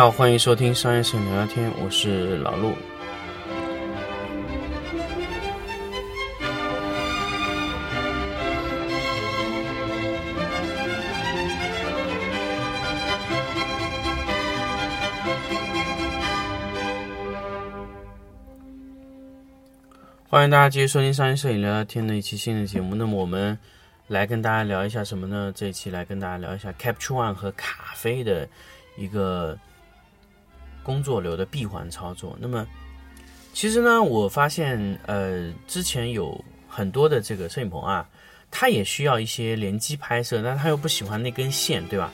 好，欢迎收听商业摄影聊聊天，我是老陆。欢迎大家继续收听商业摄影聊聊天的一期新的节目。那么我们来跟大家聊一下什么呢？这一期来跟大家聊一下 Capture One 和卡飞的一个。工作流的闭环操作。那么，其实呢，我发现，呃，之前有很多的这个摄影棚啊，它也需要一些连机拍摄，但他又不喜欢那根线，对吧？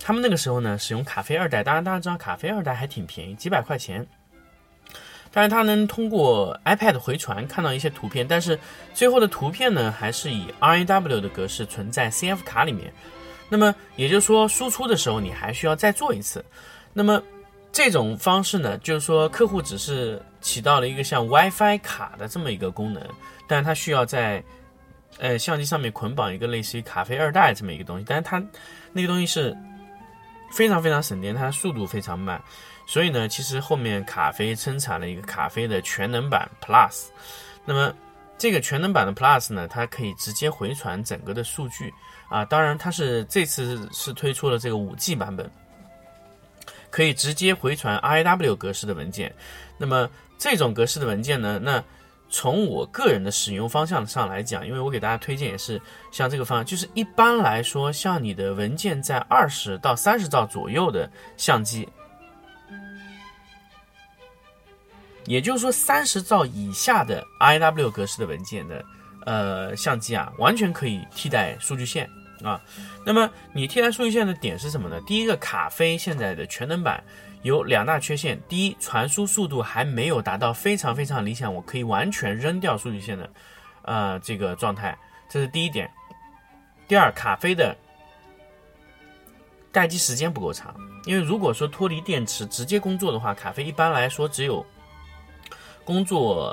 他们那个时候呢，使用卡飞二代，当然大家知道卡飞二代还挺便宜，几百块钱。但是它能通过 iPad 回传看到一些图片，但是最后的图片呢，还是以 RAW 的格式存在 CF 卡里面。那么也就是说，输出的时候你还需要再做一次。那么这种方式呢，就是说客户只是起到了一个像 WiFi 卡的这么一个功能，但是它需要在呃相机上面捆绑一个类似于卡飞二代这么一个东西，但是它那个东西是非常非常省电，它速度非常慢。所以呢，其实后面卡飞生产了一个卡飞的全能版 Plus。那么这个全能版的 Plus 呢，它可以直接回传整个的数据。啊，当然，它是这次是推出了这个五 G 版本，可以直接回传 RAW 格式的文件。那么这种格式的文件呢，那从我个人的使用方向上来讲，因为我给大家推荐也是像这个方案，就是一般来说，像你的文件在二十到三十兆左右的相机，也就是说三十兆以下的 RAW 格式的文件的呃相机啊，完全可以替代数据线。啊，那么你替代数据线的点是什么呢？第一个，卡飞现在的全能版有两大缺陷：第一，传输速度还没有达到非常非常理想，我可以完全扔掉数据线的，呃，这个状态，这是第一点。第二，卡飞的待机时间不够长，因为如果说脱离电池直接工作的话，卡飞一般来说只有工作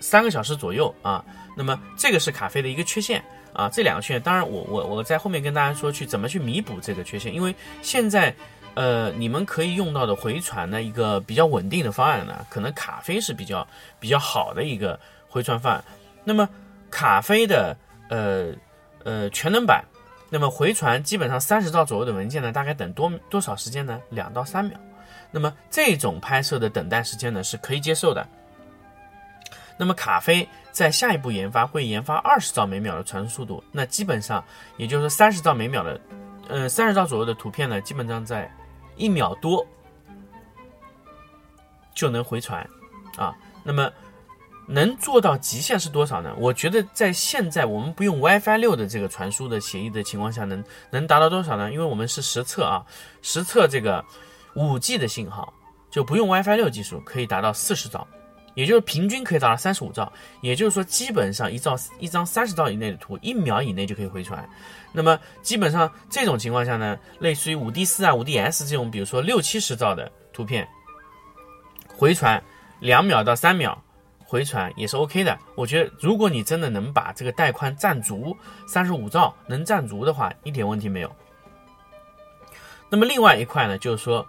三个小时左右啊。那么这个是卡飞的一个缺陷。啊，这两个缺陷，当然我我我在后面跟大家说去怎么去弥补这个缺陷，因为现在，呃，你们可以用到的回传的一个比较稳定的方案呢，可能卡飞是比较比较好的一个回传方案。那么卡飞的呃呃全能版，那么回传基本上三十兆左右的文件呢，大概等多多少时间呢？两到三秒。那么这种拍摄的等待时间呢，是可以接受的。那么卡飞在下一步研发会研发二十兆每秒的传输速度，那基本上也就是说三十兆每秒的，呃三十兆左右的图片呢，基本上在一秒多就能回传，啊，那么能做到极限是多少呢？我觉得在现在我们不用 WiFi 六的这个传输的协议的情况下，能能达到多少呢？因为我们是实测啊，实测这个五 G 的信号就不用 WiFi 六技术，可以达到四十兆。也就是平均可以达到三十五兆，也就是说，基本上一兆一张三十兆以内的图，一秒以内就可以回传。那么基本上这种情况下呢，类似于五 D 四啊、五 D S 这种，比如说六七十兆的图片，回传两秒到三秒回传也是 OK 的。我觉得，如果你真的能把这个带宽占足，三十五兆能占足的话，一点问题没有。那么另外一块呢，就是说。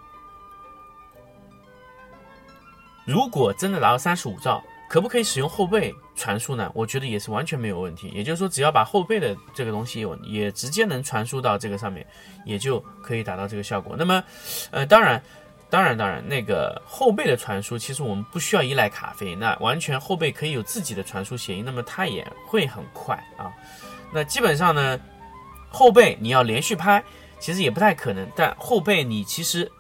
如果真的达到三十五兆，可不可以使用后背传输呢？我觉得也是完全没有问题。也就是说，只要把后背的这个东西有也直接能传输到这个上面，也就可以达到这个效果。那么，呃，当然，当然，当然，那个后背的传输，其实我们不需要依赖卡飞，那完全后背可以有自己的传输协议，那么它也会很快啊。那基本上呢，后背你要连续拍，其实也不太可能。但后背你其实。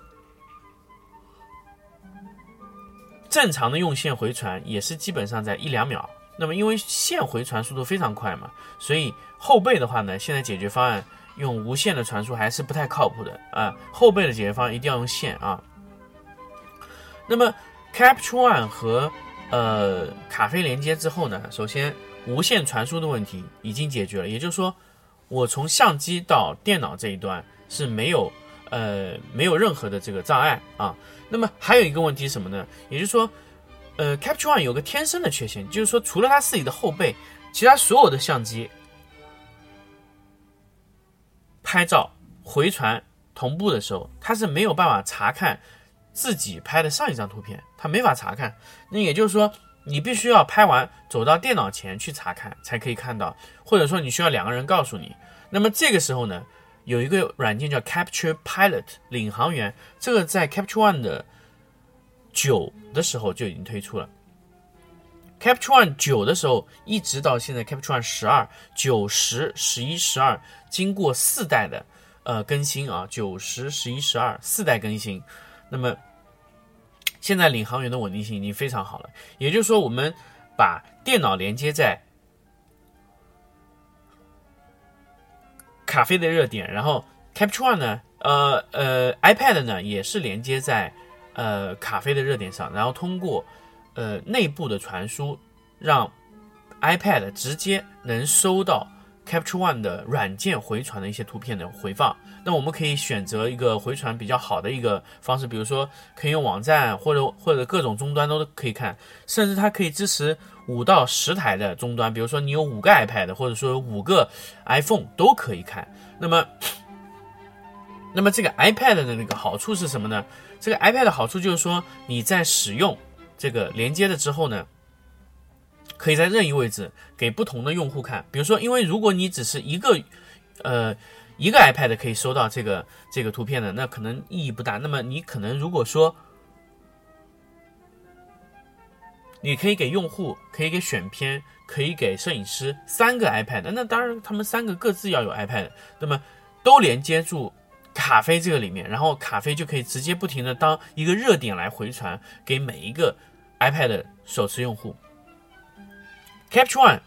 正常的用线回传也是基本上在一两秒，那么因为线回传速度非常快嘛，所以后背的话呢，现在解决方案用无线的传输还是不太靠谱的啊。后背的解决方案一定要用线啊。那么 Capture One 和呃卡飞连接之后呢，首先无线传输的问题已经解决了，也就是说我从相机到电脑这一端是没有。呃，没有任何的这个障碍啊。那么还有一个问题什么呢？也就是说，呃，Capture One 有个天生的缺陷，就是说除了它自己的后背，其他所有的相机拍照回传同步的时候，它是没有办法查看自己拍的上一张图片，它没法查看。那也就是说，你必须要拍完走到电脑前去查看才可以看到，或者说你需要两个人告诉你。那么这个时候呢，有一个软件叫 Capture Pilot 领航员，这个在 Capture One 的九的时候就已经推出了。Capture One 九的时候，一直到现在 Capture One 十二、九、十、十一、十二，经过四代的呃更新啊，九、十、十一、十二四代更新，那么现在领航员的稳定性已经非常好了。也就是说，我们把电脑连接在咖啡的热点，然后 Capture One 呢，呃呃 iPad 呢也是连接在呃咖啡的热点上，然后通过。呃，内部的传输让 iPad 直接能收到 Capture One 的软件回传的一些图片的回放。那我们可以选择一个回传比较好的一个方式，比如说可以用网站或者或者各种终端都可以看，甚至它可以支持五到十台的终端，比如说你有五个 iPad 或者说五个 iPhone 都可以看。那么，那么这个 iPad 的那个好处是什么呢？这个 iPad 的好处就是说你在使用。这个连接了之后呢，可以在任意位置给不同的用户看。比如说，因为如果你只是一个，呃，一个 iPad 可以收到这个这个图片的，那可能意义不大。那么你可能如果说，你可以给用户，可以给选片，可以给摄影师三个 iPad，那当然他们三个各自要有 iPad，那么都连接住。卡飞这个里面，然后卡飞就可以直接不停的当一个热点来回传给每一个 iPad 手持用户。Capture One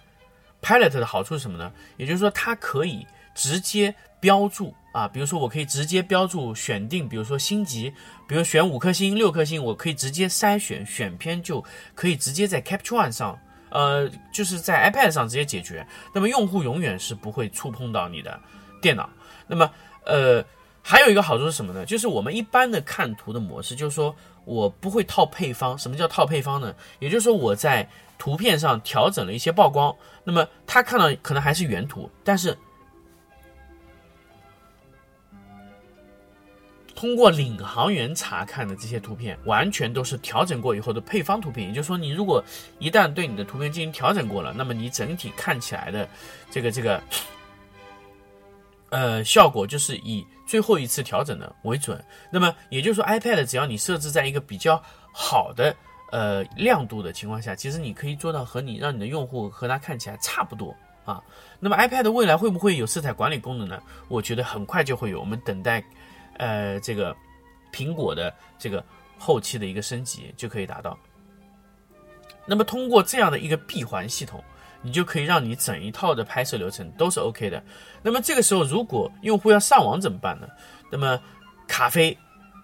Pilot 的好处是什么呢？也就是说，它可以直接标注啊，比如说我可以直接标注选定，比如说星级，比如选五颗星、六颗星，我可以直接筛选选片，就可以直接在 Capture One 上，呃，就是在 iPad 上直接解决。那么用户永远是不会触碰到你的电脑。那么，呃。还有一个好处是什么呢？就是我们一般的看图的模式，就是说我不会套配方。什么叫套配方呢？也就是说我在图片上调整了一些曝光，那么他看到可能还是原图，但是通过领航员查看的这些图片，完全都是调整过以后的配方图片。也就是说，你如果一旦对你的图片进行调整过了，那么你整体看起来的这个这个。呃，效果就是以最后一次调整的为准。那么也就是说，iPad 只要你设置在一个比较好的呃亮度的情况下，其实你可以做到和你让你的用户和它看起来差不多啊。那么 iPad 未来会不会有色彩管理功能呢？我觉得很快就会有。我们等待呃这个苹果的这个后期的一个升级就可以达到。那么通过这样的一个闭环系统。你就可以让你整一套的拍摄流程都是 OK 的。那么这个时候，如果用户要上网怎么办呢？那么咖啡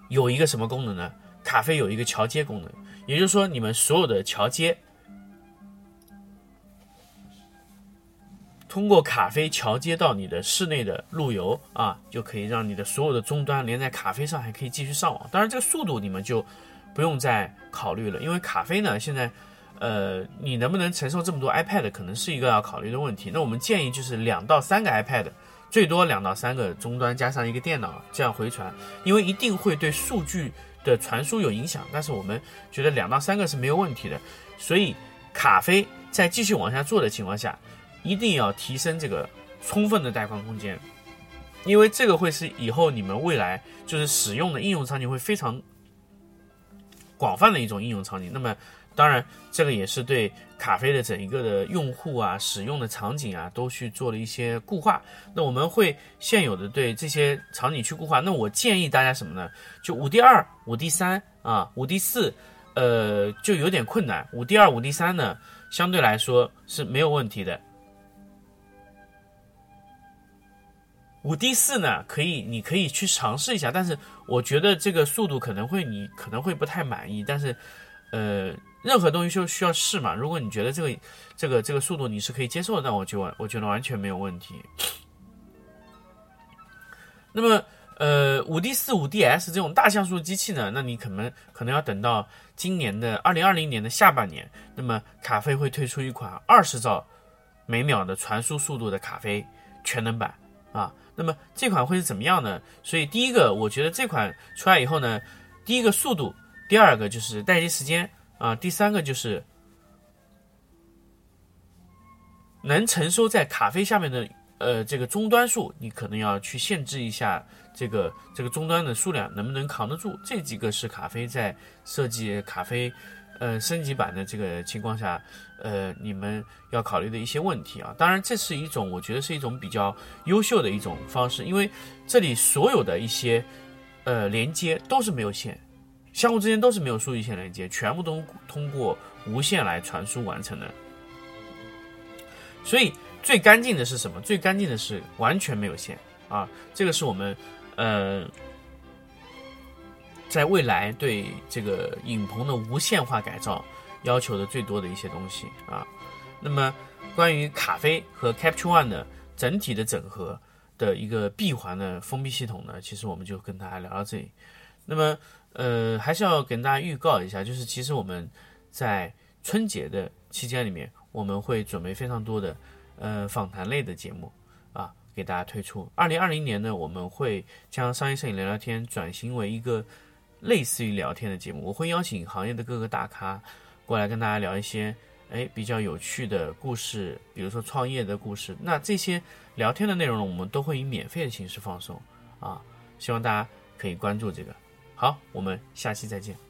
有一个什么功能呢？咖啡有一个桥接功能，也就是说，你们所有的桥接通过咖啡桥接到你的室内的路由啊，就可以让你的所有的终端连在咖啡上，还可以继续上网。当然，这个速度你们就不用再考虑了，因为咖啡呢现在。呃，你能不能承受这么多 iPad，可能是一个要考虑的问题。那我们建议就是两到三个 iPad，最多两到三个终端加上一个电脑这样回传，因为一定会对数据的传输有影响。但是我们觉得两到三个是没有问题的。所以卡飞在继续往下做的情况下，一定要提升这个充分的带宽空间，因为这个会是以后你们未来就是使用的应用场景会非常广泛的一种应用场景。那么。当然，这个也是对咖啡的整一个的用户啊、使用的场景啊，都去做了一些固化。那我们会现有的对这些场景去固化。那我建议大家什么呢？就五 D 二、五 D 三啊，五 D 四，呃，就有点困难。五 D 二、五 D 三呢，相对来说是没有问题的。五 D 四呢，可以，你可以去尝试一下，但是我觉得这个速度可能会你可能会不太满意，但是，呃。任何东西就需要试嘛。如果你觉得这个、这个、这个速度你是可以接受的，那我就我觉得完全没有问题。那么，呃，五 D 四、五 DS 这种大像素机器呢，那你可能可能要等到今年的二零二零年的下半年，那么卡飞会推出一款二十兆每秒的传输速度的卡飞全能版啊。那么这款会是怎么样呢？所以第一个，我觉得这款出来以后呢，第一个速度，第二个就是待机时间啊，第三个就是能承受在咖啡下面的呃这个终端数，你可能要去限制一下这个这个终端的数量能不能扛得住。这几个是咖啡在设计咖啡呃升级版的这个情况下。呃，你们要考虑的一些问题啊，当然这是一种，我觉得是一种比较优秀的一种方式，因为这里所有的一些呃连接都是没有线，相互之间都是没有数据线连接，全部都通过无线来传输完成的。所以最干净的是什么？最干净的是完全没有线啊，这个是我们呃在未来对这个影棚的无线化改造。要求的最多的一些东西啊，那么关于咖啡和 Capture One 的整体的整合的一个闭环的封闭系统呢，其实我们就跟大家聊到这里。那么呃，还是要跟大家预告一下，就是其实我们在春节的期间里面，我们会准备非常多的呃访谈类的节目啊，给大家推出。二零二零年呢，我们会将商业摄影聊聊天转型为一个类似于聊天的节目，我会邀请行业的各个大咖。过来跟大家聊一些哎比较有趣的故事，比如说创业的故事。那这些聊天的内容呢，我们都会以免费的形式放送啊，希望大家可以关注这个。好，我们下期再见。